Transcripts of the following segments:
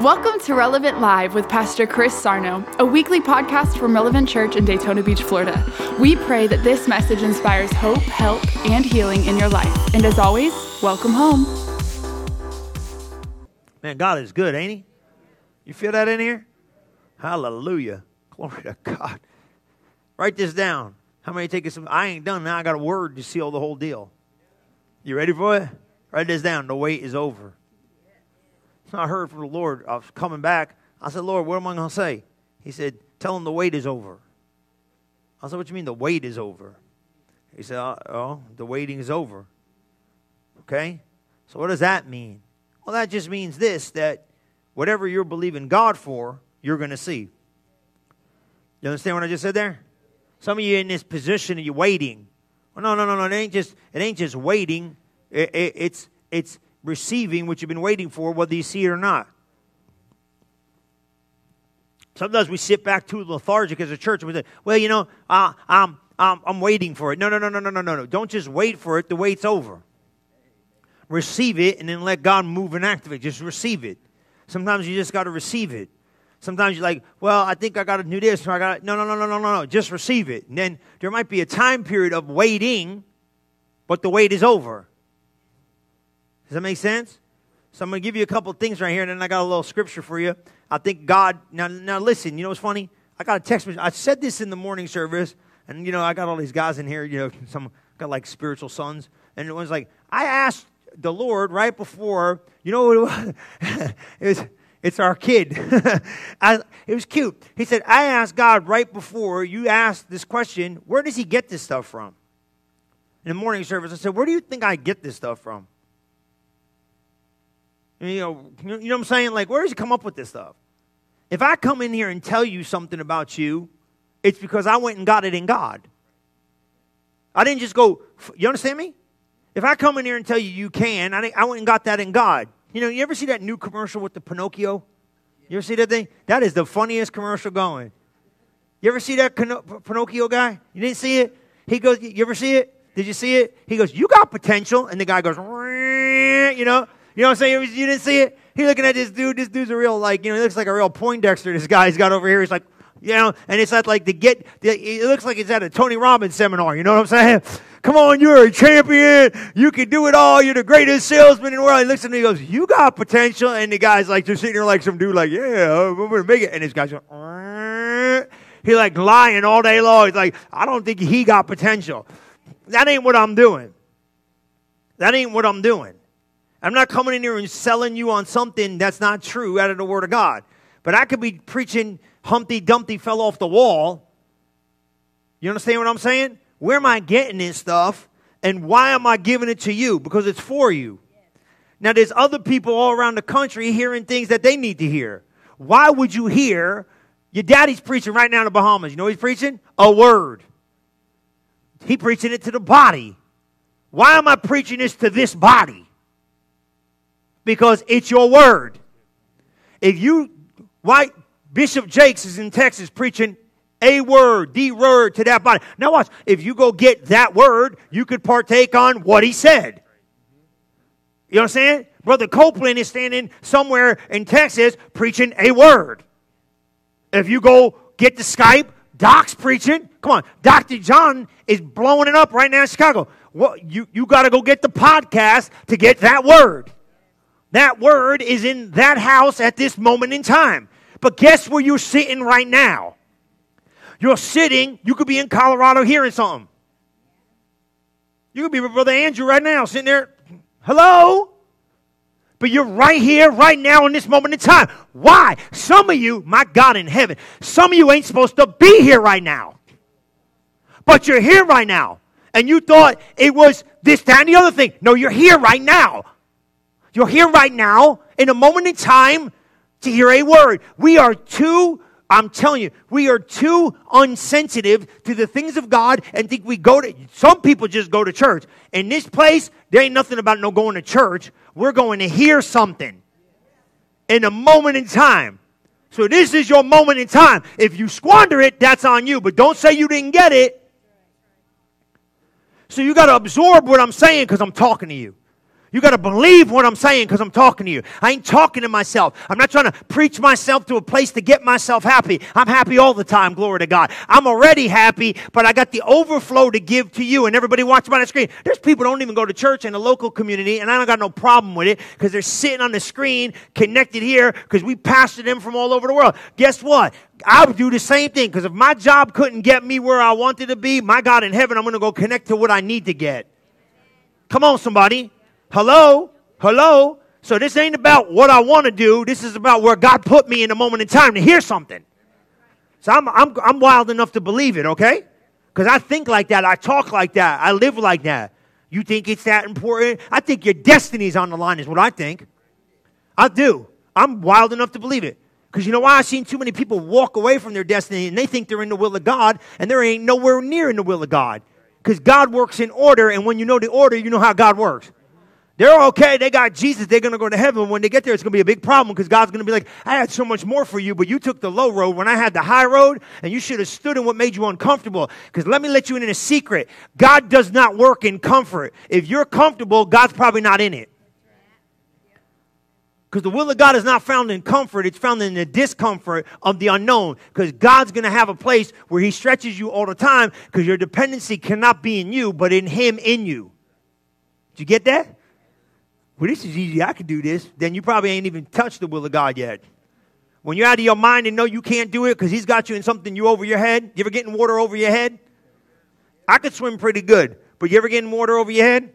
Welcome to Relevant Live with Pastor Chris Sarno, a weekly podcast from Relevant Church in Daytona Beach, Florida. We pray that this message inspires hope, help, and healing in your life. And as always, welcome home. Man, God is good, ain't He? You feel that in here? Hallelujah. Glory to God. Write this down. How many take this? I ain't done now. I got a word to seal the whole deal. You ready for it? Write this down. The wait is over. I heard from the Lord. I was coming back. I said, Lord, what am I going to say? He said, Tell him the wait is over. I said, What do you mean the wait is over? He said, Oh, oh the waiting is over. Okay? So what does that mean? Well, that just means this that whatever you're believing God for, you're going to see. You understand what I just said there? Some of you in this position and you're waiting. Well, no, no, no, no. It ain't just it ain't just waiting. It, it, it's it's receiving what you've been waiting for, whether you see it or not. Sometimes we sit back too lethargic as a church and we say, well, you know, uh, I'm, I'm, I'm waiting for it. No, no, no, no, no, no, no, no. Don't just wait for it. The wait's over. Receive it and then let God move and activate. Just receive it. Sometimes you just got to receive it. Sometimes you're like, well, I think I got to do this. I got no, no, no, no, no, no, no. Just receive it. And then there might be a time period of waiting, but the wait is over. Does that make sense? So I'm going to give you a couple things right here, and then I got a little scripture for you. I think God. Now, now listen. You know what's funny? I got a text message. I said this in the morning service, and you know I got all these guys in here. You know, some got like spiritual sons, and it was like I asked the Lord right before. You know what it was? it was it's our kid. I, it was cute. He said, I asked God right before you asked this question, where does he get this stuff from? In the morning service, I said, Where do you think I get this stuff from? You know, you know what I'm saying? Like, where does he come up with this stuff? If I come in here and tell you something about you, it's because I went and got it in God. I didn't just go, you understand me? If I come in here and tell you you can, I, I went and got that in God. You know, you ever see that new commercial with the Pinocchio? You ever see that thing? That is the funniest commercial going. You ever see that Pinocchio guy? You didn't see it? He goes, You ever see it? Did you see it? He goes, You got potential. And the guy goes, You know? You know what I'm saying? You didn't see it? He looking at this dude. This dude's a real, like, you know, he looks like a real Poindexter, this guy he's got over here. He's like, you know, and it's not like to get, it looks like it's at a Tony Robbins seminar. You know what I'm saying? Come on, you're a champion. You can do it all. You're the greatest salesman in the world. He looks at me, he goes, You got potential. And the guy's like, just sitting there like some dude, like, Yeah, I'm going to make it. And this guy's going, Arr. He like lying all day long. He's like, I don't think he got potential. That ain't what I'm doing. That ain't what I'm doing. I'm not coming in here and selling you on something that's not true out of the Word of God. But I could be preaching Humpty Dumpty fell off the wall. You understand what I'm saying? Where am I getting this stuff? And why am I giving it to you? Because it's for you. Now, there's other people all around the country hearing things that they need to hear. Why would you hear your daddy's preaching right now in the Bahamas? You know he's preaching? A word. He preaching it to the body. Why am I preaching this to this body? Because it's your word. If you, why Bishop Jakes is in Texas preaching a word, the word to that body. Now watch, if you go get that word, you could partake on what he said. You know what I'm saying? Brother Copeland is standing somewhere in Texas preaching a word. If you go get the Skype, Doc's preaching. Come on, Dr. John is blowing it up right now in Chicago. Well, you, you got to go get the podcast to get that word. That word is in that house at this moment in time. But guess where you're sitting right now? You're sitting, you could be in Colorado hearing something. You could be with Brother Andrew right now, sitting there. Hello? But you're right here, right now, in this moment in time. Why? Some of you, my God in heaven, some of you ain't supposed to be here right now. But you're here right now. And you thought it was this, that, and the other thing. No, you're here right now. You're here right now in a moment in time to hear a word. We are too, I'm telling you, we are too unsensitive to the things of God and think we go to, some people just go to church. In this place, there ain't nothing about no going to church. We're going to hear something in a moment in time. So this is your moment in time. If you squander it, that's on you. But don't say you didn't get it. So you got to absorb what I'm saying because I'm talking to you. You got to believe what I'm saying because I'm talking to you. I ain't talking to myself. I'm not trying to preach myself to a place to get myself happy. I'm happy all the time, glory to God. I'm already happy, but I got the overflow to give to you. And everybody watching by the screen. There's people don't even go to church in the local community, and I don't got no problem with it because they're sitting on the screen connected here because we pastor them from all over the world. Guess what? I would do the same thing because if my job couldn't get me where I wanted to be, my God in heaven, I'm going to go connect to what I need to get. Come on, somebody. Hello? Hello? So this ain't about what I want to do. This is about where God put me in a moment in time to hear something. So I'm, I'm, I'm wild enough to believe it, okay? Because I think like that. I talk like that. I live like that. You think it's that important? I think your destiny's on the line, is what I think. I do. I'm wild enough to believe it. Because you know why? I've seen too many people walk away from their destiny and they think they're in the will of God and they ain't nowhere near in the will of God. Because God works in order, and when you know the order, you know how God works. They're okay. They got Jesus. They're going to go to heaven. When they get there, it's going to be a big problem because God's going to be like, I had so much more for you, but you took the low road when I had the high road, and you should have stood in what made you uncomfortable. Because let me let you in a secret God does not work in comfort. If you're comfortable, God's probably not in it. Because the will of God is not found in comfort, it's found in the discomfort of the unknown. Because God's going to have a place where He stretches you all the time because your dependency cannot be in you, but in Him in you. Did you get that? Well, this is easy. I can do this. Then you probably ain't even touched the will of God yet. When you're out of your mind and know you can't do it because He's got you in something you over your head, you ever getting water over your head? I could swim pretty good, but you ever getting water over your head?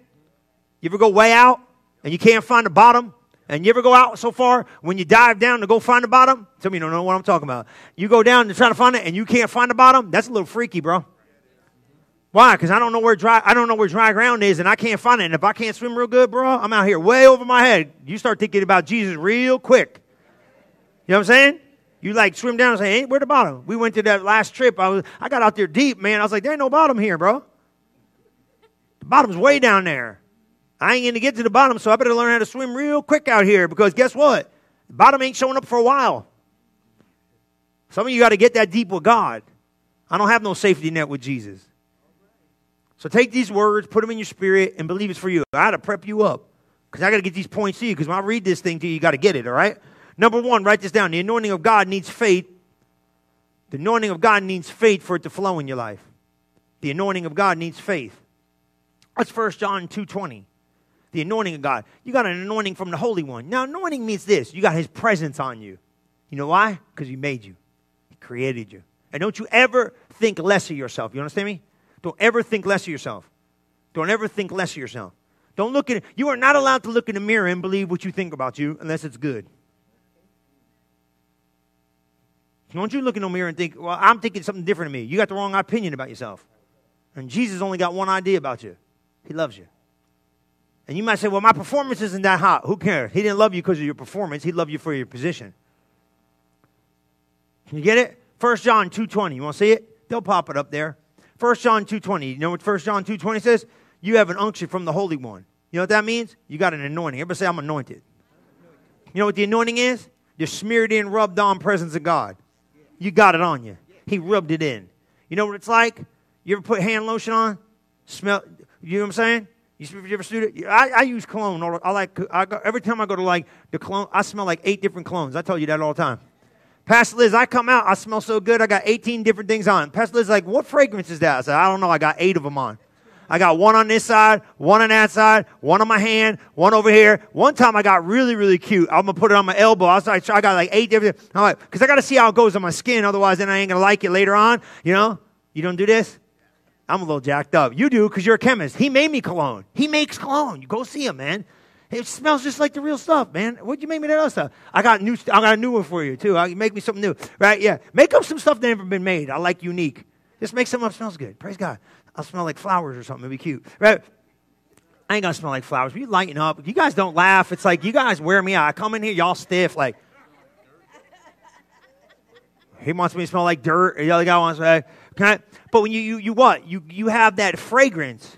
You ever go way out and you can't find the bottom? And you ever go out so far when you dive down to go find the bottom? Some of you don't know what I'm talking about. You go down to try to find it and you can't find the bottom? That's a little freaky, bro. Why? Because I don't know where dry I don't know where dry ground is, and I can't find it. And if I can't swim real good, bro, I'm out here way over my head. You start thinking about Jesus real quick. You know what I'm saying? You like swim down and say, "Hey, where the bottom?" We went to that last trip. I was I got out there deep, man. I was like, "There ain't no bottom here, bro. The bottom's way down there. I ain't gonna get to the bottom, so I better learn how to swim real quick out here because guess what? The bottom ain't showing up for a while. Some of you got to get that deep with God. I don't have no safety net with Jesus. So take these words, put them in your spirit, and believe it's for you. I got to prep you up because I got to get these points to you because when I read this thing to you, you got to get it, all right? Number one, write this down. The anointing of God needs faith. The anointing of God needs faith for it to flow in your life. The anointing of God needs faith. That's 1 John 2.20. The anointing of God. You got an anointing from the Holy One. Now, anointing means this. You got his presence on you. You know why? Because he made you. He created you. And don't you ever think less of yourself. You understand me? Don't ever think less of yourself. Don't ever think less of yourself. Don't look at it. You are not allowed to look in the mirror and believe what you think about you unless it's good. Don't you look in the mirror and think, well, I'm thinking something different than me. You got the wrong opinion about yourself. And Jesus only got one idea about you. He loves you. And you might say, well, my performance isn't that hot. Who cares? He didn't love you because of your performance. He loved you for your position. Can you get it? 1 John 2.20. You want to see it? They'll pop it up there. 1 John 2.20. You know what 1 John 2.20 says? You have an unction from the Holy One. You know what that means? You got an anointing. Everybody say, I'm anointed. You know what the anointing is? You're smeared in, rubbed on presence of God. You got it on you. He rubbed it in. You know what it's like? You ever put hand lotion on? Smell, you know what I'm saying? You, ever student? I, I use cologne. I like, I go, every time I go to like the cologne, I smell like eight different clones. I tell you that all the time. Pastor Liz, I come out, I smell so good, I got 18 different things on. Pastor Liz like, what fragrance is that? I said, I don't know, I got eight of them on. I got one on this side, one on that side, one on my hand, one over here. One time I got really, really cute. I'm gonna put it on my elbow. I was I got like eight different. I'm like, because I got to see how it goes on my skin. Otherwise, then I ain't gonna like it later on. You know, you don't do this. I'm a little jacked up. You do because you're a chemist. He made me cologne. He makes cologne. You go see him, man. It smells just like the real stuff, man. What'd you make me that other stuff? I got new. I got a new one for you too. Make me something new, right? Yeah. Make up some stuff that never been made. I like unique. Just make something up smells good. Praise God. I'll smell like flowers or something. It'd be cute, right? I ain't gonna smell like flowers. You lighten up. You guys don't laugh. It's like you guys wear me out. I come in here, y'all stiff, like. He wants me to smell like dirt. The other guy wants to. Okay? But when you, you, you what? You, you have that fragrance.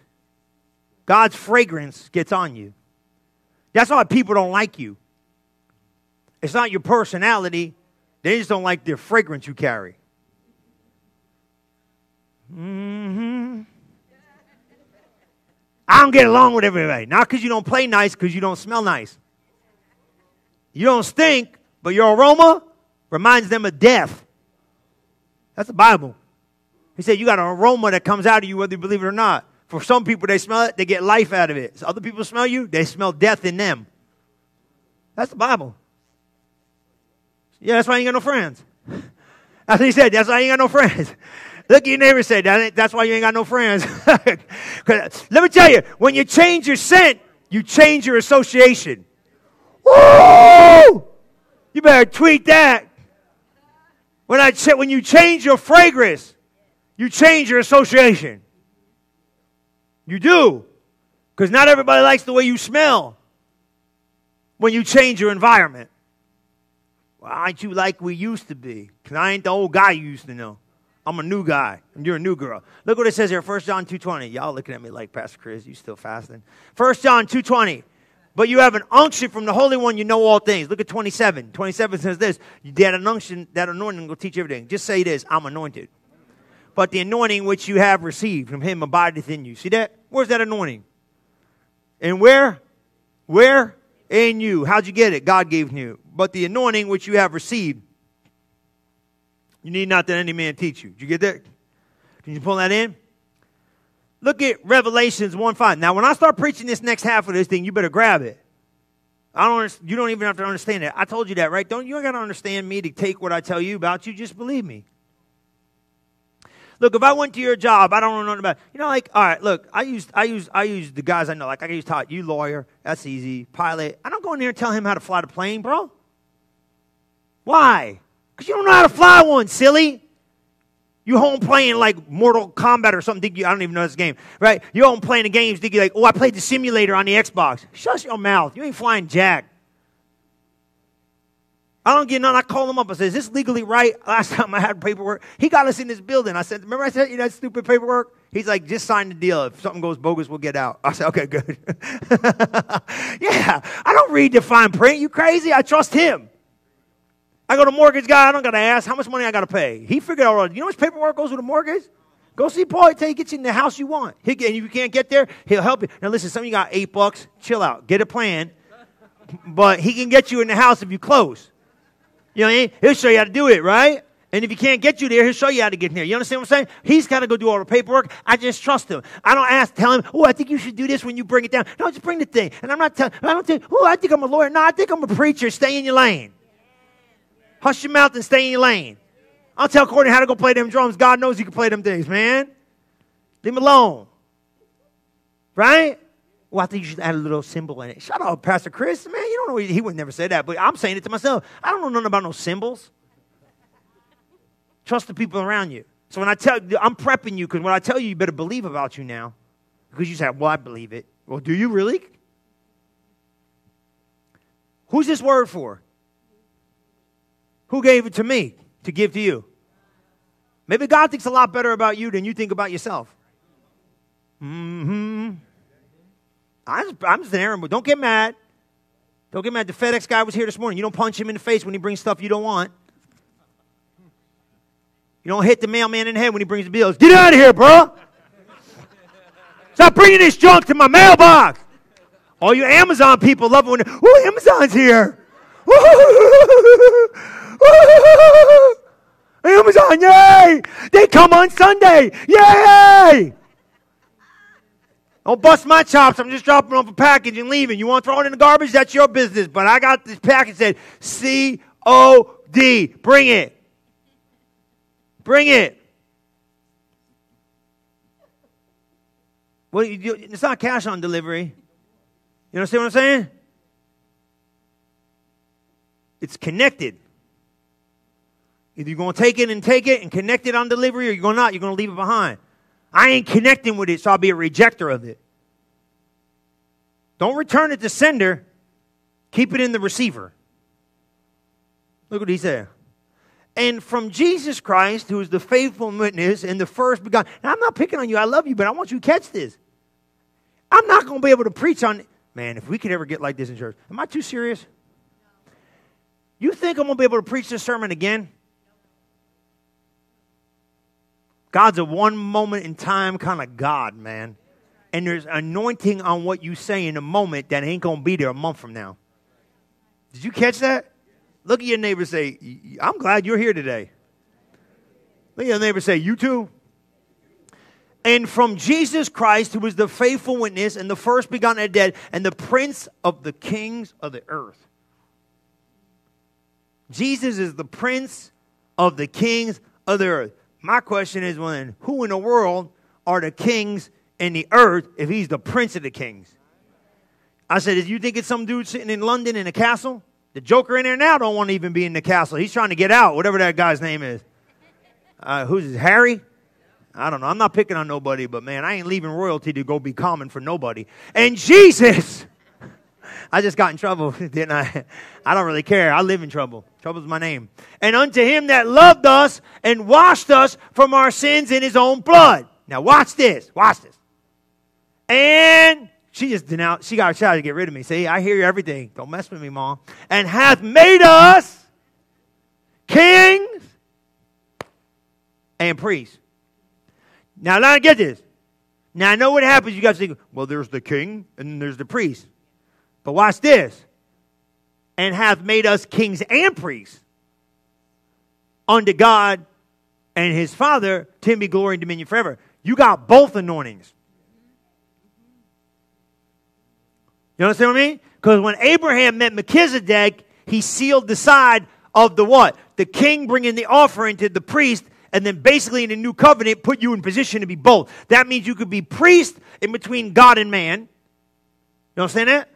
God's fragrance gets on you. That's why people don't like you. It's not your personality, they just don't like the fragrance you carry. Mm-hmm. I don't get along with everybody. Not because you don't play nice, because you don't smell nice. You don't stink, but your aroma reminds them of death. That's the Bible. He said you got an aroma that comes out of you whether you believe it or not. For some people, they smell it, they get life out of it. So other people smell you, they smell death in them. That's the Bible. Yeah, that's why you ain't got no friends. That's what he said. That's why you ain't got no friends. Look at your neighbor say, that that's why you ain't got no friends. let me tell you, when you change your scent, you change your association. Woo! You better tweet that. When, I, when you change your fragrance, you change your association. You do. Because not everybody likes the way you smell when you change your environment. Well, aren't you like we used to be? Because I ain't the old guy you used to know. I'm a new guy, and you're a new girl. Look what it says here, 1 John 2.20. Y'all looking at me like, Pastor Chris, you still fasting? 1 John 2.20. But you have an unction from the Holy One, you know all things. Look at 27. 27 says this, that an unction, that anointing will teach everything. Just say this, I'm anointed. But the anointing which you have received from him abideth in you. See that? Where's that anointing? And where? Where? In you. How'd you get it? God gave you. But the anointing which you have received you need not that any man teach you. Did you get that? Can you pull that in? Look at Revelations 1 5. Now, when I start preaching this next half of this thing, you better grab it. I don't, you don't even have to understand it. I told you that, right? Don't you got to understand me to take what I tell you about you. Just believe me. Look, if I went to your job, I don't know nothing about. You know, like, all right, look, I use, I use, I use the guys I know. Like, I can use Todd, you lawyer, that's easy. Pilot, I don't go in there and tell him how to fly the plane, bro. Why? Because you don't know how to fly one, silly. You home playing like Mortal Kombat or something. You, I don't even know this game, right? You home playing the games. Think you like, oh, I played the simulator on the Xbox. Shut your mouth. You ain't flying jack. I don't get none. I call him up. I said, is this legally right? Last time I had paperwork, he got us in this building. I said, remember I said you that stupid paperwork? He's like, just sign the deal. If something goes bogus, we'll get out. I said, okay, good. yeah, I don't read the fine print. You crazy? I trust him. I go to mortgage guy, I don't got to ask how much money I got to pay. He figured out, you know how much paperwork goes with a mortgage? Go see Paul. until He'll tell you, get you in the house you want. He get, and if you can't get there, he'll help you. Now listen, some of you got eight bucks. Chill out. Get a plan. But he can get you in the house if you close. You know? He'll show you how to do it, right? And if he can't get you there, he'll show you how to get there. You understand what I'm saying? He's got to go do all the paperwork. I just trust him. I don't ask, tell him, oh, I think you should do this when you bring it down. No, just bring the thing. And I'm not telling, I don't think, oh, I think I'm a lawyer. No, I think I'm a preacher. Stay in your lane. Hush your mouth and stay in your lane. I'll tell Courtney how to go play them drums. God knows you can play them things, man. Leave him alone. Right? Well, I think you should add a little cymbal in it. Shut up, Pastor Chris. Man, you don't know. He would never say that, but I'm saying it to myself. I don't know nothing about no cymbals. Trust the people around you. So when I tell I'm prepping you because when I tell you, you better believe about you now. Because you say, well, I believe it. Well, do you really? Who's this word for? Who gave it to me to give to you? Maybe God thinks a lot better about you than you think about yourself. Mm-hmm. I'm just, I'm just an errand, boy. don't get mad. Don't get mad. The FedEx guy was here this morning. You don't punch him in the face when he brings stuff you don't want. You don't hit the mailman in the head when he brings the bills. Get out of here, bro. Stop bringing this junk to my mailbox. All you Amazon people love it when, oh, Amazon's here. Amazon, yay! They come on Sunday, yay! Don't bust my chops. I'm just dropping off a package and leaving. You want to throw it in the garbage? That's your business. But I got this package that said C O D. Bring it. Bring it. Well, it's not cash on delivery. You understand what I'm saying? It's connected. Either you're going to take it and take it and connect it on delivery or you're going not. You're going to leave it behind. I ain't connecting with it, so I'll be a rejecter of it. Don't return it to sender. Keep it in the receiver. Look what he said. And from Jesus Christ, who is the faithful witness and the first begotten. Now, I'm not picking on you. I love you, but I want you to catch this. I'm not going to be able to preach on. Man, if we could ever get like this in church. Am I too serious? You think I'm going to be able to preach this sermon again? God's a one moment in time kind of God, man. And there's anointing on what you say in a moment that ain't going to be there a month from now. Did you catch that? Look at your neighbor say, I'm glad you're here today. Look at your neighbor say, You too? And from Jesus Christ, who is the faithful witness and the first begotten of the dead and the prince of the kings of the earth. Jesus is the prince of the kings of the earth. My question is, well, then, who in the world are the kings in the earth if he's the prince of the kings? I said, "Is you think it's some dude sitting in London in a castle? The Joker in there now don't want to even be in the castle. He's trying to get out, whatever that guy's name is. Uh, who's this, Harry? I don't know. I'm not picking on nobody, but man, I ain't leaving royalty to go be common for nobody. And Jesus, I just got in trouble, didn't I? I don't really care. I live in trouble. Trouble's my name. And unto him that loved us and washed us from our sins in his own blood. Now watch this. Watch this. And she just denounced, she got a shot to get rid of me. See, I hear everything. Don't mess with me, mom. And hath made us kings and priests. Now, now get this. Now I know what happens. You guys think, well, there's the king and there's the priest. But watch this. And hath made us kings and priests unto God and his Father, to him be glory and dominion forever. You got both anointings. You understand what I mean? Because when Abraham met Melchizedek, he sealed the side of the what? The king bringing the offering to the priest, and then basically in the new covenant put you in position to be both. That means you could be priest in between God and man. You understand that?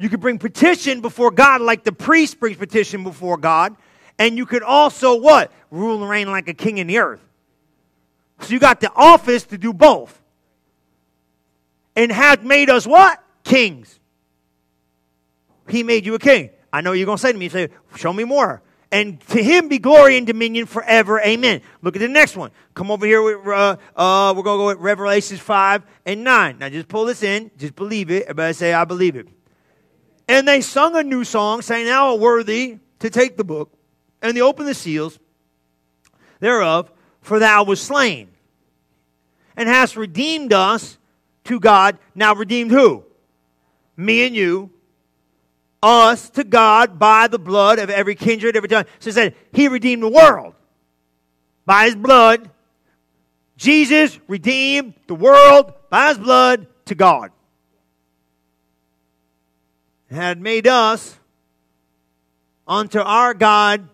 You could bring petition before God like the priest brings petition before God. And you could also what? Rule and reign like a king in the earth. So you got the office to do both. And hath made us what? kings. He made you a king. I know you're going to say to me, say, show me more. And to him be glory and dominion forever. Amen. Look at the next one. Come over here with, uh, uh, we're going to go with Revelations 5 and 9. Now just pull this in. Just believe it. Everybody say, I believe it. And they sung a new song, saying, Now a worthy to take the book and they opened the seals thereof, for thou was slain and hast redeemed us to God. Now redeemed who? me and you, us to God by the blood of every kindred, every tongue. So he said, He redeemed the world by His blood. Jesus redeemed the world by His blood to God. Had made us unto our God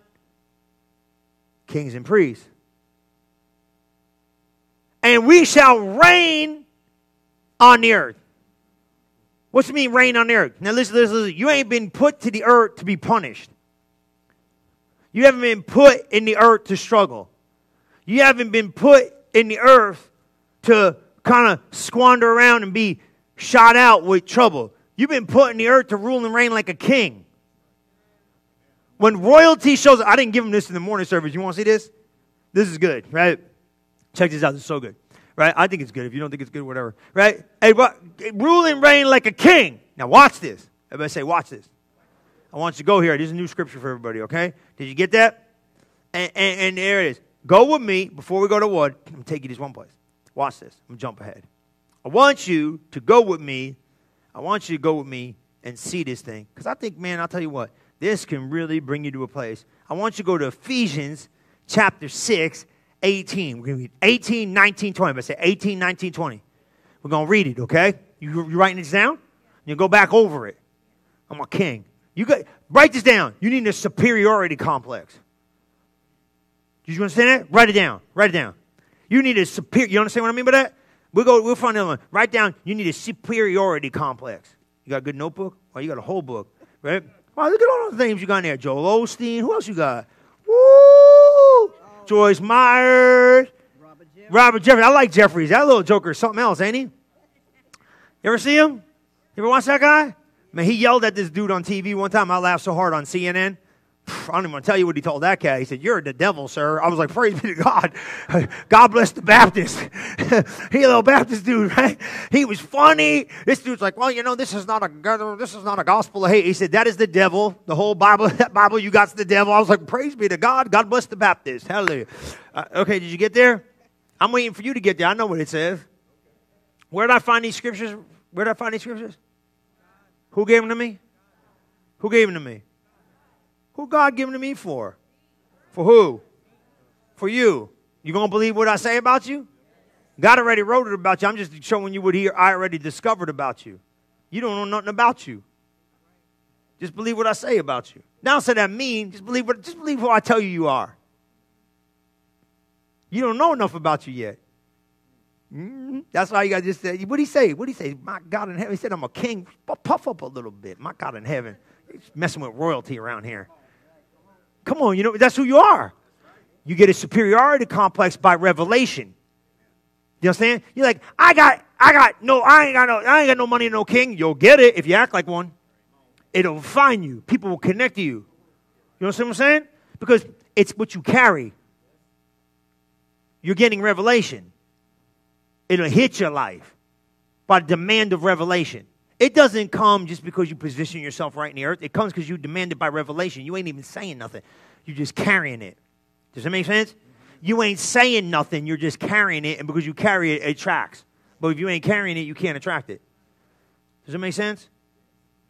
kings and priests. And we shall reign on the earth. What's it mean reign on the earth? Now listen, listen, listen. You ain't been put to the earth to be punished. You haven't been put in the earth to struggle. You haven't been put in the earth to kind of squander around and be shot out with trouble. You've been put in the earth to rule and reign like a king. When royalty shows up, I didn't give him this in the morning service. You want to see this? This is good, right? Check this out. This is so good right? I think it's good. If you don't think it's good, whatever, right? Hey, rule and reign like a king. Now watch this. Everybody say, watch this. I want you to go here. This is a new scripture for everybody, okay? Did you get that? And, and, and there it is. Go with me before we go to wood. I'm going to take you to this one place. Watch this. I'm going to jump ahead. I want you to go with me. I want you to go with me and see this thing. Because I think, man, I'll tell you what, this can really bring you to a place. I want you to go to Ephesians chapter 6 18. We're going to read 18, 19, 20. But say 18, 19, 20. We're going to read it, okay? You, you writing this down? You go back over it. I'm a king. You got write this down. You need a superiority complex. Do you understand that? Write it down. Write it down. You need a superior. You understand what I mean by that? We'll go. We'll find another one. Write down. You need a superiority complex. You got a good notebook? Oh, you got a whole book, right? Wow, look at all the names you got in there. Joel Osteen. Who else you got? Woo! Joyce Meyers, Robert Jeffress. Robert Jeffress. I like Jeffress. That little joker is something else, ain't he? You ever see him? You ever watch that guy? Man, he yelled at this dude on TV one time. I laughed so hard on CNN. I don't even want to tell you what he told that guy. He said, You're the devil, sir. I was like, Praise be to God. God bless the Baptist. he a little Baptist dude, right? He was funny. This dude's like, Well, you know, this is not a this is not a gospel of hate. He said, That is the devil. The whole Bible, that Bible you got's the devil. I was like, Praise be to God. God bless the Baptist. Hallelujah. Uh, okay, did you get there? I'm waiting for you to get there. I know what it says. Where did I find these scriptures? Where did I find these scriptures? Who gave them to me? Who gave them to me? Who God them to me for? For who? For you. You gonna believe what I say about you? God already wrote it about you. I'm just showing you what he I already discovered about you. You don't know nothing about you. Just believe what I say about you. Now say that mean, just believe what just believe who I tell you you are. You don't know enough about you yet. Mm-hmm. That's why you got just say, what he say? What he say? My God in heaven. He said, I'm a king. Puff up a little bit. My God in heaven. He's messing with royalty around here. Come on, you know, that's who you are. You get a superiority complex by revelation. You understand? You're like, I got, I got no, I ain't got no, I ain't got no money, no king. You'll get it if you act like one. It'll find you. People will connect to you. You know what I'm saying? Because it's what you carry. You're getting revelation. It'll hit your life by demand of revelation. It doesn't come just because you position yourself right in the earth. It comes because you demand it by revelation. You ain't even saying nothing. You're just carrying it. Does that make sense? You ain't saying nothing. You're just carrying it, and because you carry it, it attracts. But if you ain't carrying it, you can't attract it. Does that make sense?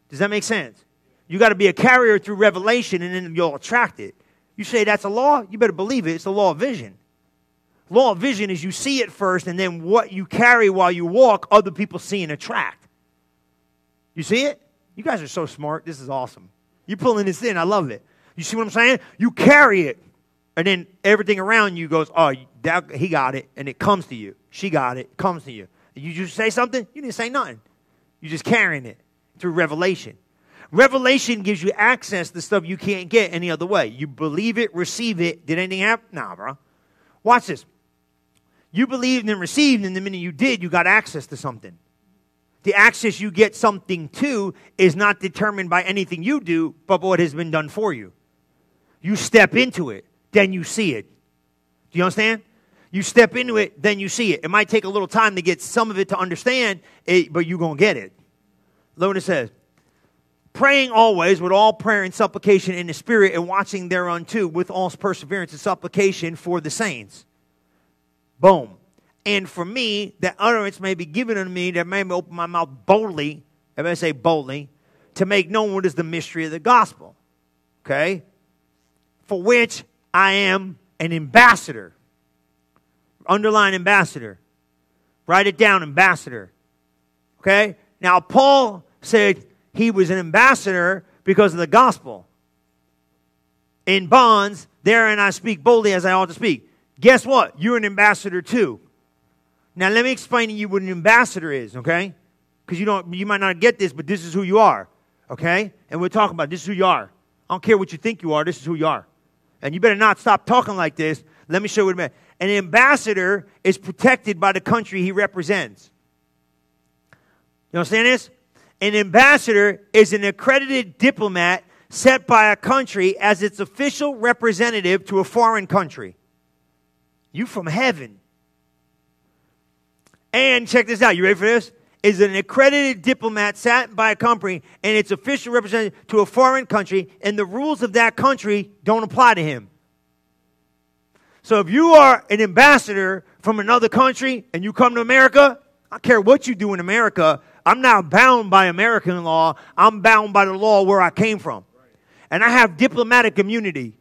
Does that make sense? You got to be a carrier through revelation, and then you'll attract it. You say that's a law, you better believe it. It's the law of vision. Law of vision is you see it first, and then what you carry while you walk, other people see and attract. You see it? You guys are so smart. This is awesome. You're pulling this in. I love it. You see what I'm saying? You carry it, and then everything around you goes, oh, that, he got it, and it comes to you. She got it, comes to you. You just say something, you didn't say nothing. You're just carrying it through revelation. Revelation gives you access to stuff you can't get any other way. You believe it, receive it. Did anything happen? Nah, bro. Watch this. You believed and received, and the minute you did, you got access to something. The access you get something to is not determined by anything you do, but what has been done for you. You step into it, then you see it. Do you understand? You step into it, then you see it. It might take a little time to get some of it to understand but you're going to get it. Look what it says. Praying always with all prayer and supplication in the Spirit and watching thereunto with all perseverance and supplication for the saints. Boom. And for me, that utterance may be given unto me that may open my mouth boldly, I say boldly, to make known what is the mystery of the gospel. Okay? For which I am an ambassador. Underline ambassador. Write it down, ambassador. Okay? Now, Paul said he was an ambassador because of the gospel. In bonds, therein I speak boldly as I ought to speak. Guess what? You're an ambassador too. Now let me explain to you what an ambassador is, okay? Because you don't you might not get this, but this is who you are. Okay? And we're talking about this is who you are. I don't care what you think you are, this is who you are. And you better not stop talking like this. Let me show you what it means. An ambassador is protected by the country he represents. You understand this? An ambassador is an accredited diplomat set by a country as its official representative to a foreign country. You from heaven. And check this out. You ready for this? Is an accredited diplomat sat by a company and its official representative to a foreign country, and the rules of that country don't apply to him. So if you are an ambassador from another country and you come to America, I care what you do in America, I'm not bound by American law. I'm bound by the law where I came from. And I have diplomatic immunity.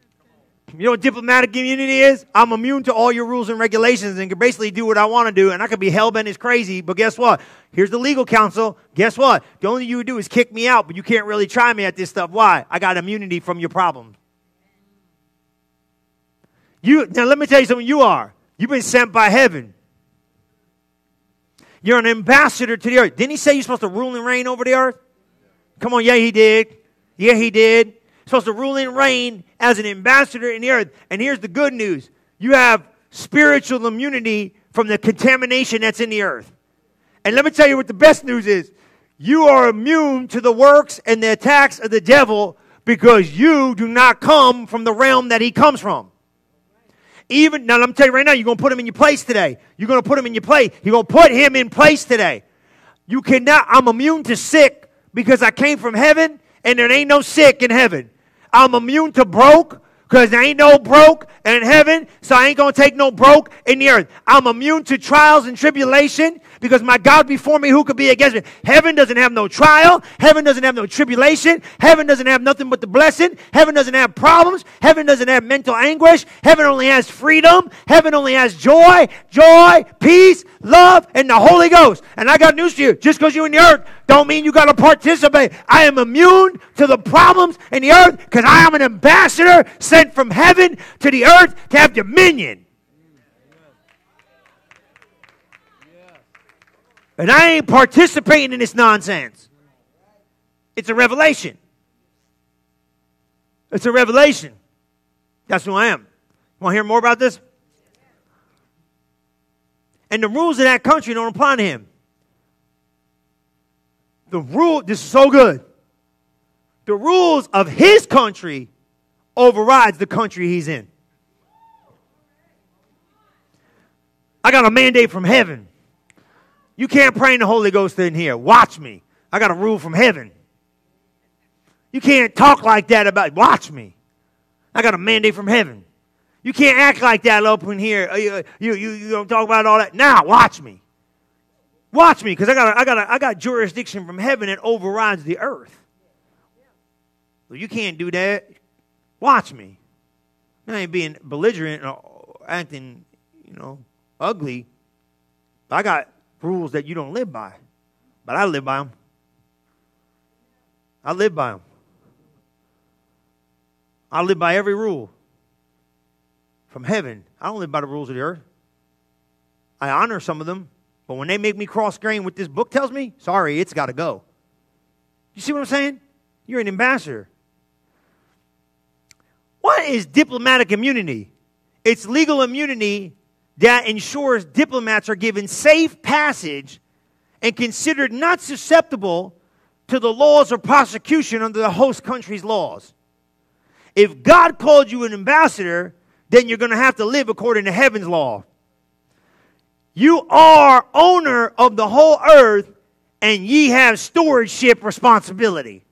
You know what diplomatic immunity is? I'm immune to all your rules and regulations and can basically do what I want to do, and I could be hell bent as crazy. But guess what? Here's the legal counsel. Guess what? The only thing you would do is kick me out, but you can't really try me at this stuff. Why? I got immunity from your problems. You now let me tell you something. You are. You've been sent by heaven. You're an ambassador to the earth. Didn't he say you're supposed to rule and reign over the earth? Come on, yeah, he did. Yeah, he did supposed to rule and reign as an ambassador in the earth. And here's the good news you have spiritual immunity from the contamination that's in the earth. And let me tell you what the best news is you are immune to the works and the attacks of the devil because you do not come from the realm that he comes from. Even now, let me tell you right now, you're going to put him in your place today. You're going to put him in your place. You're going to put him in place today. You cannot, I'm immune to sick because I came from heaven and there ain't no sick in heaven. I'm immune to broke because there ain't no broke in heaven, so I ain't going to take no broke in the earth. I'm immune to trials and tribulation Because my God before me, who could be against me? Heaven doesn't have no trial. Heaven doesn't have no tribulation. Heaven doesn't have nothing but the blessing. Heaven doesn't have problems. Heaven doesn't have mental anguish. Heaven only has freedom. Heaven only has joy, joy, peace, love, and the Holy Ghost. And I got news for you. Just because you're in the earth don't mean you got to participate. I am immune to the problems in the earth because I am an ambassador sent from heaven to the earth to have dominion. And I ain't participating in this nonsense. It's a revelation. It's a revelation. That's who I am. Want to hear more about this? And the rules of that country don't apply to him. The rule, this is so good. The rules of his country overrides the country he's in. I got a mandate from heaven. You can't pray in the Holy Ghost in here. Watch me. I got a rule from heaven. You can't talk like that about, watch me. I got a mandate from heaven. You can't act like that up in here. Uh, you, you, you, you don't talk about all that. Now, watch me. Watch me, because I got, I, got I got jurisdiction from heaven that overrides the earth. Well, you can't do that. Watch me. I ain't being belligerent or acting, you know, ugly. I got rules that you don't live by, but I live by them. I live by them. I live by every rule from heaven. I don't live by the rules of the earth. I honor some of them, but when they make me cross grain what this book tells me, sorry, it's got to go. You see what I'm saying? You're an ambassador. What is diplomatic immunity? It's legal immunity that ensures diplomats are given safe passage and considered not susceptible to the laws of prosecution under the host country's laws. If God called you an ambassador, then you're going to have to live according to heaven's law. You are owner of the whole earth, and ye have stewardship responsibility.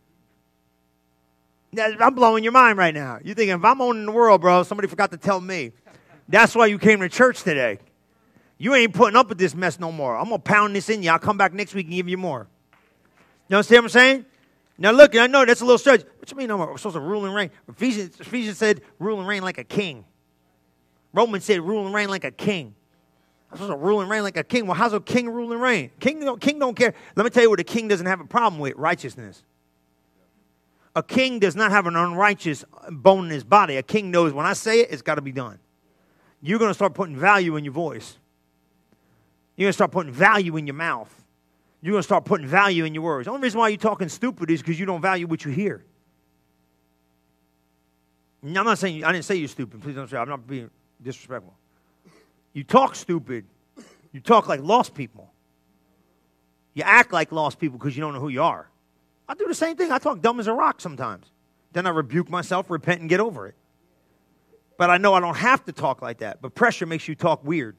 I'm blowing your mind right now. You're thinking, if I'm owning the world, bro, somebody forgot to tell me. That's why you came to church today. You ain't putting up with this mess no more. I'm going to pound this in you. I'll come back next week and give you more. You understand what I'm saying? Now, look, I know that's a little strange. What you mean, no, we're supposed to rule and reign? Ephesians, Ephesians said, rule and reign like a king. Romans said, rule and reign like a king. I'm supposed to rule and reign like a king. Well, how's a king rule and reign? King don't, king don't care. Let me tell you what a king doesn't have a problem with righteousness. A king does not have an unrighteous bone in his body. A king knows when I say it, it's got to be done you're going to start putting value in your voice. You're going to start putting value in your mouth. You're going to start putting value in your words. The only reason why you're talking stupid is because you don't value what you hear. I'm not saying, I didn't say you're stupid. Please don't say, I'm not being disrespectful. You talk stupid. You talk like lost people. You act like lost people because you don't know who you are. I do the same thing. I talk dumb as a rock sometimes. Then I rebuke myself, repent, and get over it. But I know I don't have to talk like that. But pressure makes you talk weird.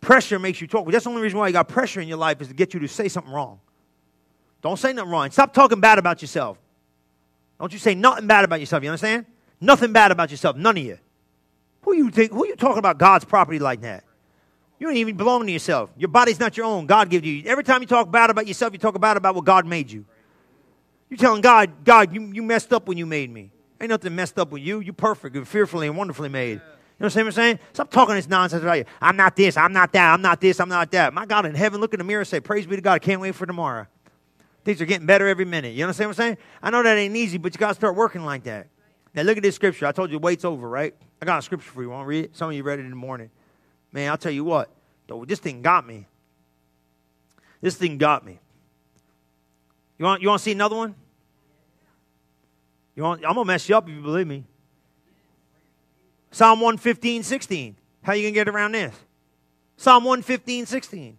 Pressure makes you talk. That's the only reason why you got pressure in your life is to get you to say something wrong. Don't say nothing wrong. Stop talking bad about yourself. Don't you say nothing bad about yourself. You understand? Nothing bad about yourself. None of you. Who you think? Who you talking about God's property like that? You don't even belong to yourself. Your body's not your own. God gave you. Every time you talk bad about yourself, you talk bad about what God made you. You're telling God, God, you, you messed up when you made me. Ain't nothing messed up with you. You're perfect You're fearfully and wonderfully made. You know what I'm saying? Stop talking this nonsense about you. I'm not this, I'm not that, I'm not this, I'm not that. My God in heaven, look in the mirror and say, Praise be to God. I can't wait for tomorrow. Things are getting better every minute. You understand what I'm saying? I know that ain't easy, but you got to start working like that. Now, look at this scripture. I told you wait's over, right? I got a scripture for you. Want to read it? Some of you read it in the morning. Man, I'll tell you what. Though this thing got me. This thing got me. You want, you want to see another one? You want, I'm going to mess you up if you believe me. Psalm 115, 16. How you going to get around this? Psalm 115, 16.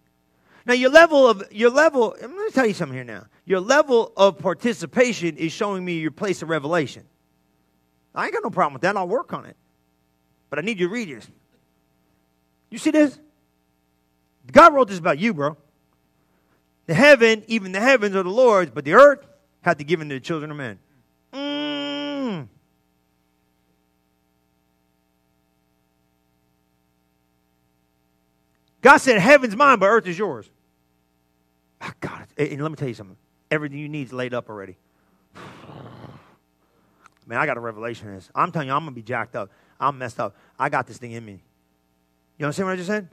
Now your level of your level, I'm going to tell you something here now. Your level of participation is showing me your place of revelation. I ain't got no problem with that. I'll work on it. But I need you to read this. You see this? God wrote this about you, bro. The heaven, even the heavens are the Lord's, but the earth had to give to the children of men. God said, Heaven's mine, but earth is yours. Oh, God, and let me tell you something. Everything you need is laid up already. Man, I got a revelation in this. I'm telling you, I'm going to be jacked up. I'm messed up. I got this thing in me. You understand what I just said?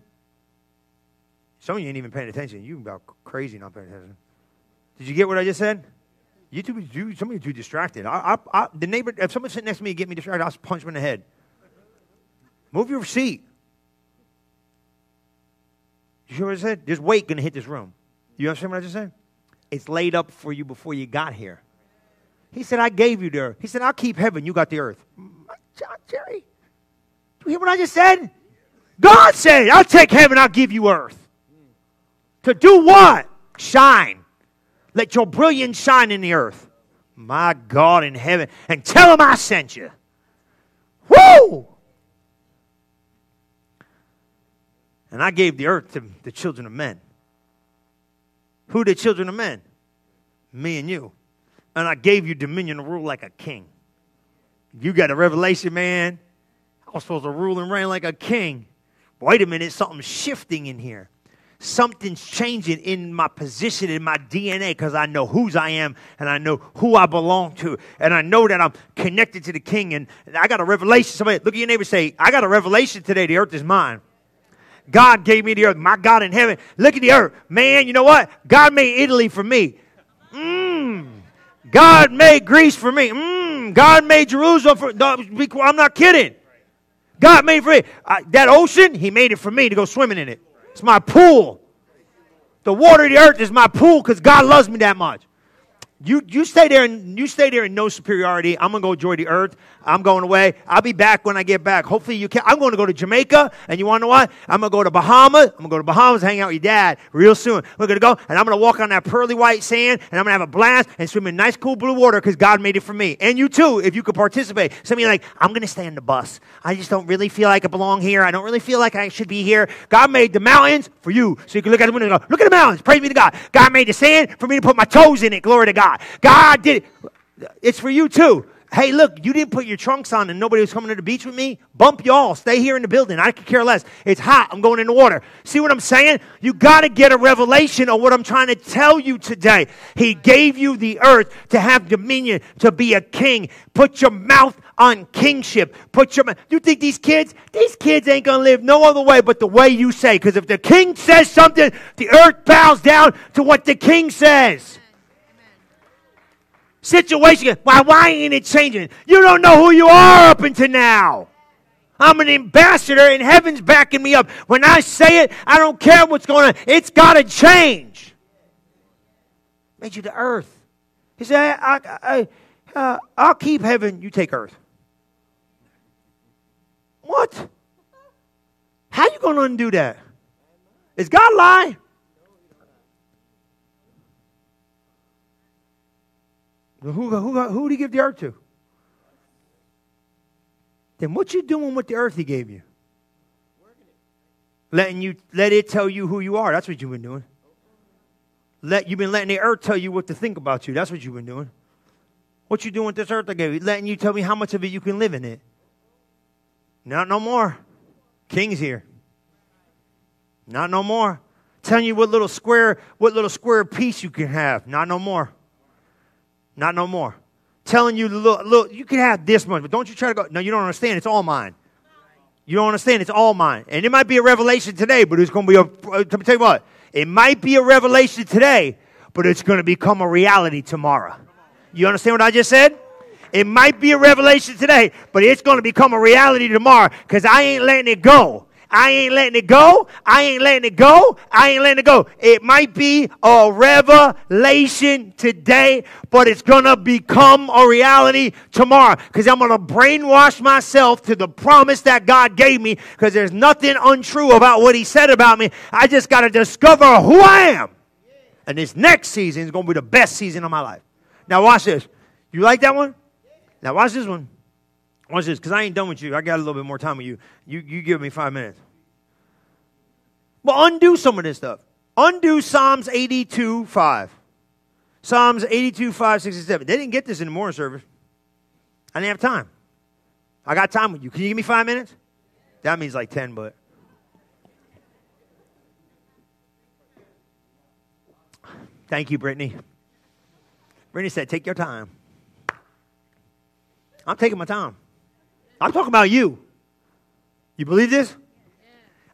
Some of you ain't even paying attention. You about crazy not paying attention. Did you get what I just said? You too, you, some of you too distracted. I, I, I, the neighbor, if someone's sitting next to me get me distracted, I'll punch him in the head. Move your seat. You hear what I said? There's weight going to hit this room. You understand what I just said? It's laid up for you before you got here. He said, I gave you the earth. He said, I'll keep heaven. You got the earth. John, Jerry, do you hear what I just said? God said, I'll take heaven, I'll give you earth. To do what? Shine. Let your brilliance shine in the earth. My God in heaven. And tell him I sent you. Woo! And I gave the earth to the children of men. Who the children of men? Me and you. And I gave you dominion to rule like a king. You got a revelation, man. I was supposed to rule and reign like a king. Wait a minute, something's shifting in here. Something's changing in my position, in my DNA, because I know whose I am and I know who I belong to. And I know that I'm connected to the king. And I got a revelation. Somebody look at your neighbor say, I got a revelation today. The earth is mine. God gave me the earth. My God in heaven. Look at the earth. Man, you know what? God made Italy for me. Mmm. God made Greece for me. Mmm. God made Jerusalem for I'm not kidding. God made for. Uh, that ocean, He made it for me to go swimming in it. It's my pool. The water of the earth is my pool because God loves me that much. You, you stay there and you stay there in no superiority. I'm gonna go enjoy the earth. I'm going away. I'll be back when I get back. Hopefully you can. I'm going to go to Jamaica, and you want to know what? I'm gonna go to Bahamas. I'm gonna go to Bahamas, hang out with your dad real soon. We're gonna go, and I'm gonna walk on that pearly white sand, and I'm gonna have a blast and swim in nice, cool blue water because God made it for me, and you too, if you could participate. Some of you like, I'm gonna stay on the bus. I just don't really feel like I belong here. I don't really feel like I should be here. God made the mountains for you, so you can look at the window and go, look at the mountains. Praise be to God. God made the sand for me to put my toes in it. Glory to God. God did it. It's for you too. Hey, look, you didn't put your trunks on and nobody was coming to the beach with me. Bump y'all. Stay here in the building. I could care less. It's hot. I'm going in the water. See what I'm saying? You got to get a revelation of what I'm trying to tell you today. He gave you the earth to have dominion, to be a king. Put your mouth on kingship. Put your mouth. You think these kids, these kids ain't going to live no other way but the way you say. Because if the king says something, the earth bows down to what the king says situation. Why, why ain't it changing? You don't know who you are up until now. I'm an ambassador and heaven's backing me up. When I say it, I don't care what's going on. It's got to change. Made you the earth. He said, I, I, I, uh, I'll keep heaven, you take earth. What? How you going to undo that? Is God lying? Who, who, who did he give the earth to? Then what you doing with the earth he gave you? Letting you let it tell you who you are. That's what you've been doing. Let you've been letting the earth tell you what to think about you. That's what you've been doing. What you doing with this earth I gave you? Letting you tell me how much of it you can live in it. Not no more. King's here. Not no more. Telling you what little square, what little square piece you can have. Not no more. Not no more. Telling you, look, look, you can have this much, but don't you try to go. No, you don't understand. It's all mine. You don't understand. It's all mine. And it might be a revelation today, but it's going to be a, uh, let me tell you what, it might be a revelation today, but it's going to become a reality tomorrow. You understand what I just said? It might be a revelation today, but it's going to become a reality tomorrow because I ain't letting it go. I ain't letting it go. I ain't letting it go. I ain't letting it go. It might be a revelation today, but it's going to become a reality tomorrow because I'm going to brainwash myself to the promise that God gave me because there's nothing untrue about what He said about me. I just got to discover who I am. And this next season is going to be the best season of my life. Now, watch this. You like that one? Now, watch this one. Watch this, because I ain't done with you. I got a little bit more time with you. You, you give me five minutes. Well, undo some of this stuff. Undo Psalms 82 5. Psalms 82 5 67. They didn't get this in the morning service. I didn't have time. I got time with you. Can you give me five minutes? That means like 10, but. Thank you, Brittany. Brittany said, Take your time. I'm taking my time. I'm talking about you. You believe this?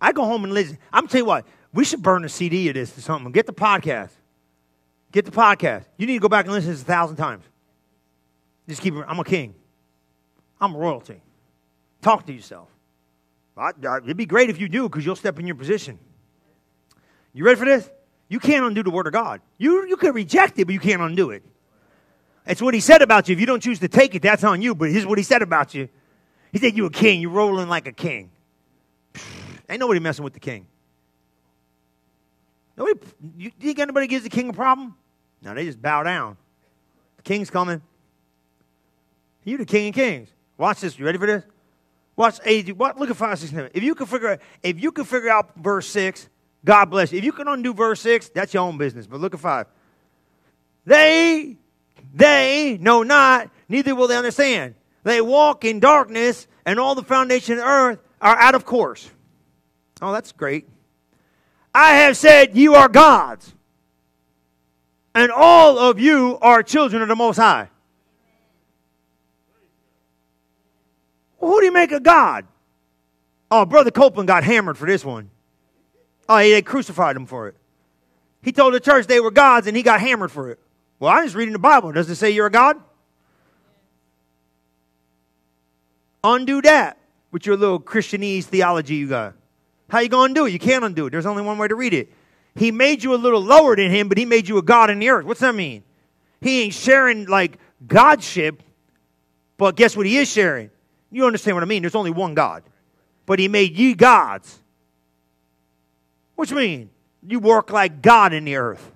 I go home and listen. I'm tell you what, we should burn a CD of this or something. Get the podcast. Get the podcast. You need to go back and listen to this a thousand times. Just keep. I'm a king. I'm royalty. Talk to yourself. I, I, it'd be great if you do because you'll step in your position. You ready for this? You can't undo the word of God. You, you can reject it, but you can't undo it. It's what he said about you. If you don't choose to take it, that's on you. But here's what he said about you. He said you a king. You're rolling like a king. Ain't nobody messing with the king. Nobody, you think anybody gives the king a problem? No, they just bow down. The king's coming. You the king of kings. Watch this. You ready for this? Watch eight. What? Look at five, six, seven. If you can figure out, if you can figure out verse six, God bless you. If you can undo verse six, that's your own business. But look at five. They, they know not, neither will they understand. They walk in darkness, and all the foundation of earth are out of course. Oh, that's great. I have said, You are gods, and all of you are children of the Most High. Well, who do you make a God? Oh, Brother Copeland got hammered for this one. Oh, they crucified him for it. He told the church they were gods and he got hammered for it. Well, I'm just reading the Bible. Does it say you're a God? Undo that with your little Christianese theology you got. How you to do it? You can't undo it. There's only one way to read it. He made you a little lower than him, but he made you a God in the earth. What's that mean? He ain't sharing like Godship, but guess what he is sharing? You understand what I mean? There's only one God. But he made ye gods. What you mean? You work like God in the earth.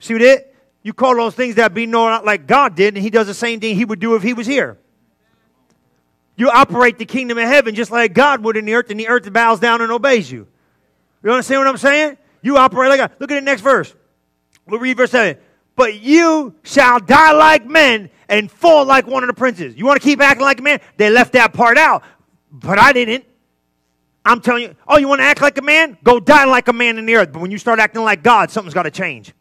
See what it? You call those things that be known like God did, and he does the same thing he would do if he was here. You operate the kingdom of heaven just like God would in the earth, and the earth bows down and obeys you. You understand what I'm saying? You operate like God. Look at the next verse. We'll read verse 7. But you shall die like men and fall like one of the princes. You want to keep acting like a man? They left that part out, but I didn't. I'm telling you, oh, you want to act like a man? Go die like a man in the earth. But when you start acting like God, something's got to change.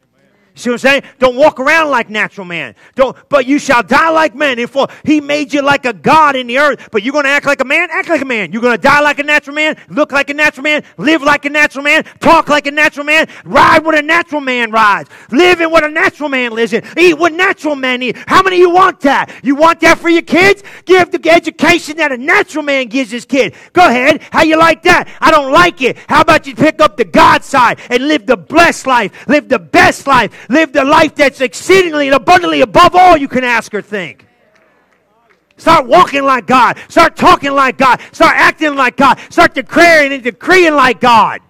See what I'm saying? Don't walk around like natural man. Don't, but you shall die like men. And for he made you like a God in the earth. But you're going to act like a man? Act like a man. You're going to die like a natural man, look like a natural man, live like a natural man, talk like a natural man, ride what a natural man rides, live in what a natural man lives in, eat what natural men eat. How many of you want that? You want that for your kids? Give the education that a natural man gives his kid. Go ahead. How you like that? I don't like it. How about you pick up the God side and live the blessed life, live the best life, Live the life that's exceedingly and abundantly above all you can ask or think. Start walking like God. Start talking like God. Start acting like God. Start declaring and decreeing like God.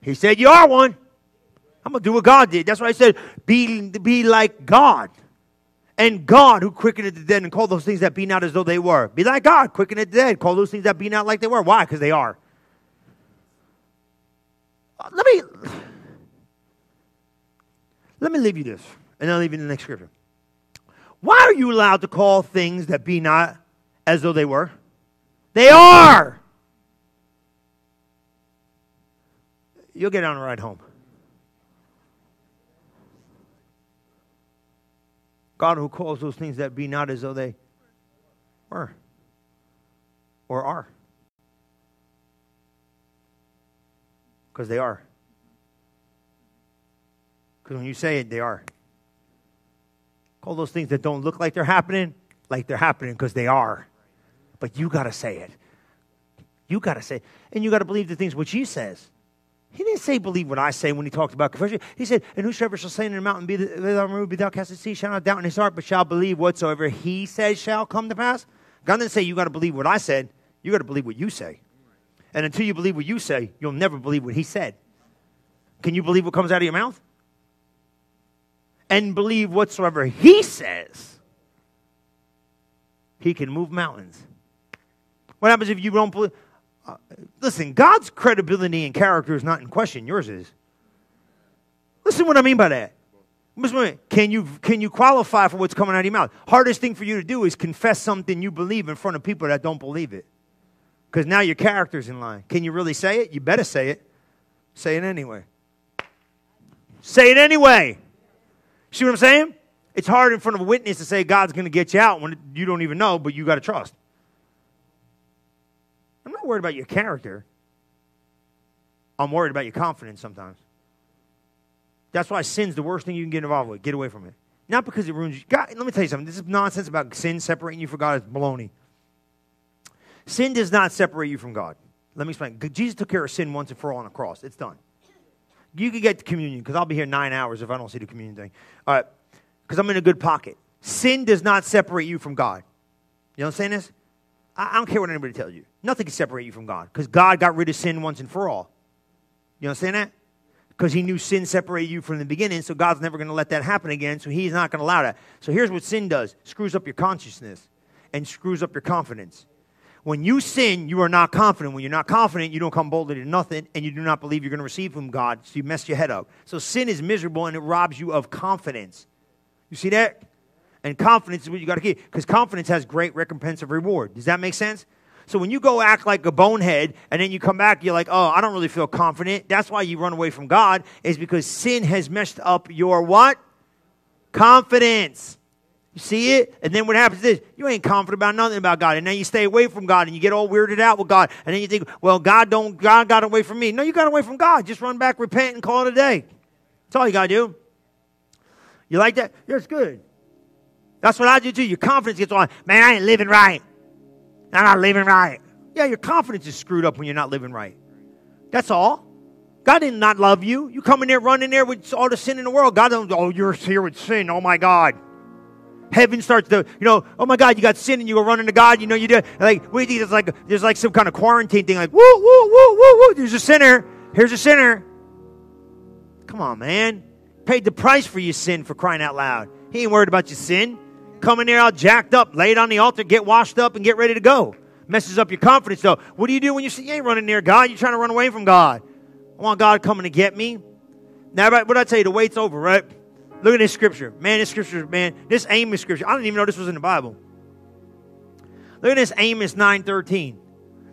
He said, You are one. I'm going to do what God did. That's why I said, be, be like God. And God, who quickened the dead and called those things that be not as though they were. Be like God, quicken the dead. Call those things that be not like they were. Why? Because they are. Let me let me leave you this, and I'll leave you the next scripture. Why are you allowed to call things that be not as though they were? They are. You'll get on a ride home. God who calls those things that be not as though they were or are. Because they are. Because when you say it, they are. Call those things that don't look like they're happening like they're happening because they are. But you got to say it. You got to say it. And you got to believe the things which he says. He didn't say believe what I say when he talked about confession. He said, And whosoever shall say in the mountain, be thou removed, be thou cast the sea, shall not doubt in his heart, but shall believe whatsoever he says shall come to pass. God didn't say you got to believe what I said. You got to believe what you say. And until you believe what you say, you'll never believe what he said. Can you believe what comes out of your mouth? And believe whatsoever he says, he can move mountains. What happens if you don't believe? Uh, listen, God's credibility and character is not in question, yours is. Listen what I mean by that. Can you, can you qualify for what's coming out of your mouth? Hardest thing for you to do is confess something you believe in front of people that don't believe it. Because now your character's in line. Can you really say it? You better say it. Say it anyway. Say it anyway. See what I'm saying? It's hard in front of a witness to say God's going to get you out when you don't even know, but you got to trust. I'm not worried about your character. I'm worried about your confidence sometimes. That's why sin's the worst thing you can get involved with. Get away from it. Not because it ruins you. God, let me tell you something. This is nonsense about sin separating you from God. It's baloney. Sin does not separate you from God. Let me explain. Jesus took care of sin once and for all on the cross. It's done. You can get the communion because I'll be here nine hours if I don't see the communion thing. All right. Because I'm in a good pocket. Sin does not separate you from God. You know what I'm saying this? I, I don't care what anybody tells you. Nothing can separate you from God because God got rid of sin once and for all. You understand that? Because he knew sin separated you from the beginning, so God's never going to let that happen again, so he's not going to allow that. So here's what sin does screws up your consciousness and screws up your confidence. When you sin, you are not confident. When you're not confident, you don't come boldly to nothing, and you do not believe you're going to receive from God, so you mess your head up. So sin is miserable and it robs you of confidence. You see that? And confidence is what you got to keep, because confidence has great recompense of reward. Does that make sense? So when you go act like a bonehead and then you come back, you're like, oh, I don't really feel confident. That's why you run away from God, is because sin has messed up your what? Confidence. You see it? And then what happens is you ain't confident about nothing about God. And then you stay away from God and you get all weirded out with God. And then you think, well, God don't God got away from me. No, you got away from God. Just run back, repent, and call it a day. That's all you gotta do. You like that? Yeah, it's good. That's what I do too. Your confidence gets on. Man, I ain't living right. I'm not living right. Yeah, your confidence is screwed up when you're not living right. That's all. God did not love you. You come in there running there with all the sin in the world. God don't, oh, you're here with sin. Oh my God. Heaven starts to, you know, oh my God, you got sin and you go running to God. You know, you do like what do you think? It's like there's like some kind of quarantine thing, like woo woo woo woo woo. There's a sinner. Here's a sinner. Come on, man. Paid the price for your sin for crying out loud. He ain't worried about your sin. Come in there all jacked up, lay it on the altar, get washed up, and get ready to go. Messes up your confidence though. What do you do when you see you ain't running near God? You're trying to run away from God. I want God coming to get me. Now, what I tell you? The wait's over, right? Look at this scripture. Man, this scripture, man, this Amos scripture. I didn't even know this was in the Bible. Look at this Amos 9.13.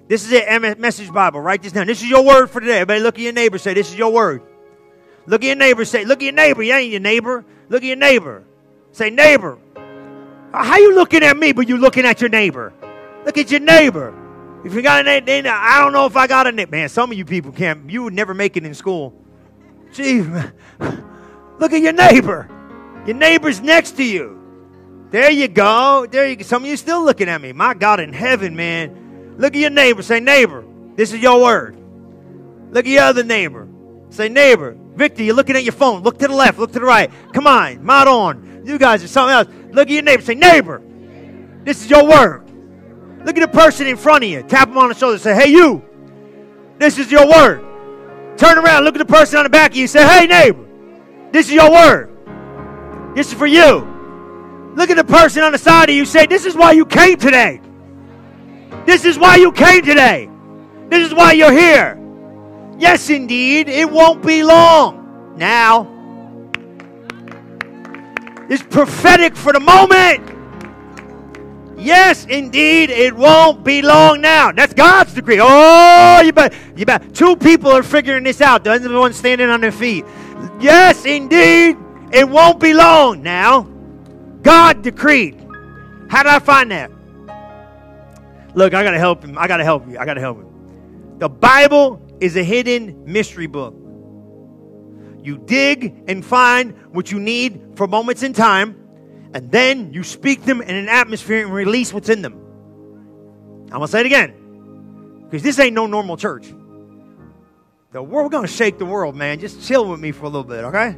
This is it, message Bible. Write this down. This is your word for today. Everybody look at your neighbor say, this is your word. Look at your neighbor say, look at your neighbor. You ain't your neighbor. Look at your neighbor. Say, neighbor. How you looking at me, but you looking at your neighbor? Look at your neighbor. If you got a neighbor, uh, I don't know if I got a neighbor. Man, some of you people can't. You would never make it in school. Gee, Look at your neighbor. Your neighbor's next to you. There you go. There you go. Some of you still looking at me. My God in heaven, man. Look at your neighbor. Say, neighbor, this is your word. Look at your other neighbor. Say, neighbor. Victor, you're looking at your phone. Look to the left. Look to the right. Come on. Mod on. You guys are something else. Look at your neighbor. Say, neighbor, this is your word. Look at the person in front of you. Tap them on the shoulder. Say, hey, you. This is your word. Turn around. Look at the person on the back of you. Say, hey, neighbor. This is your word. This is for you. Look at the person on the side of you. Say, This is why you came today. This is why you came today. This is why you're here. Yes, indeed, it won't be long. Now, it's prophetic for the moment. Yes, indeed, it won't be long now. That's God's decree. Oh, you bet. You bet. Two people are figuring this out. The other one standing on their feet. Yes, indeed, it won't be long now. God decreed. How did I find that? Look, I got to help him. I got to help you. I got to help him. The Bible is a hidden mystery book. You dig and find what you need for moments in time, and then you speak them in an atmosphere and release what's in them. I'm to say it again because this ain't no normal church. The world, to shake the world, man. Just chill with me for a little bit, okay?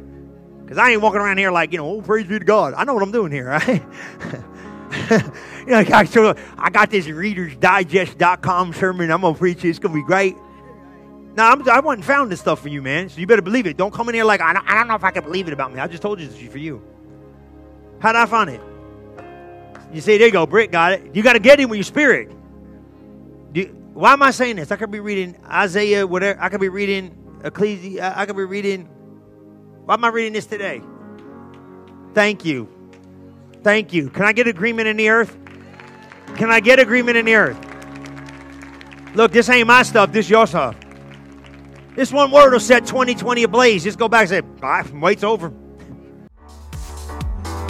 Because I ain't walking around here like, you know, oh, praise be to God. I know what I'm doing here, right? you know, I, I got this Reader's Digest.com sermon. I'm to preach it. It's to be great. Now, I'm, I wasn't found this stuff for you, man. So you better believe it. Don't come in here like, I don't, I don't know if I can believe it about me. I just told you this is for you. How did I find it? You see, there you go, Brick got it. You got to get it with your spirit. Why am I saying this? I could be reading Isaiah, whatever. I could be reading Ecclesi. I could be reading. Why am I reading this today? Thank you. Thank you. Can I get agreement in the earth? Can I get agreement in the earth? Look, this ain't my stuff. This is your stuff. This one word will set 2020 ablaze. Just go back and say, ah, wait's over.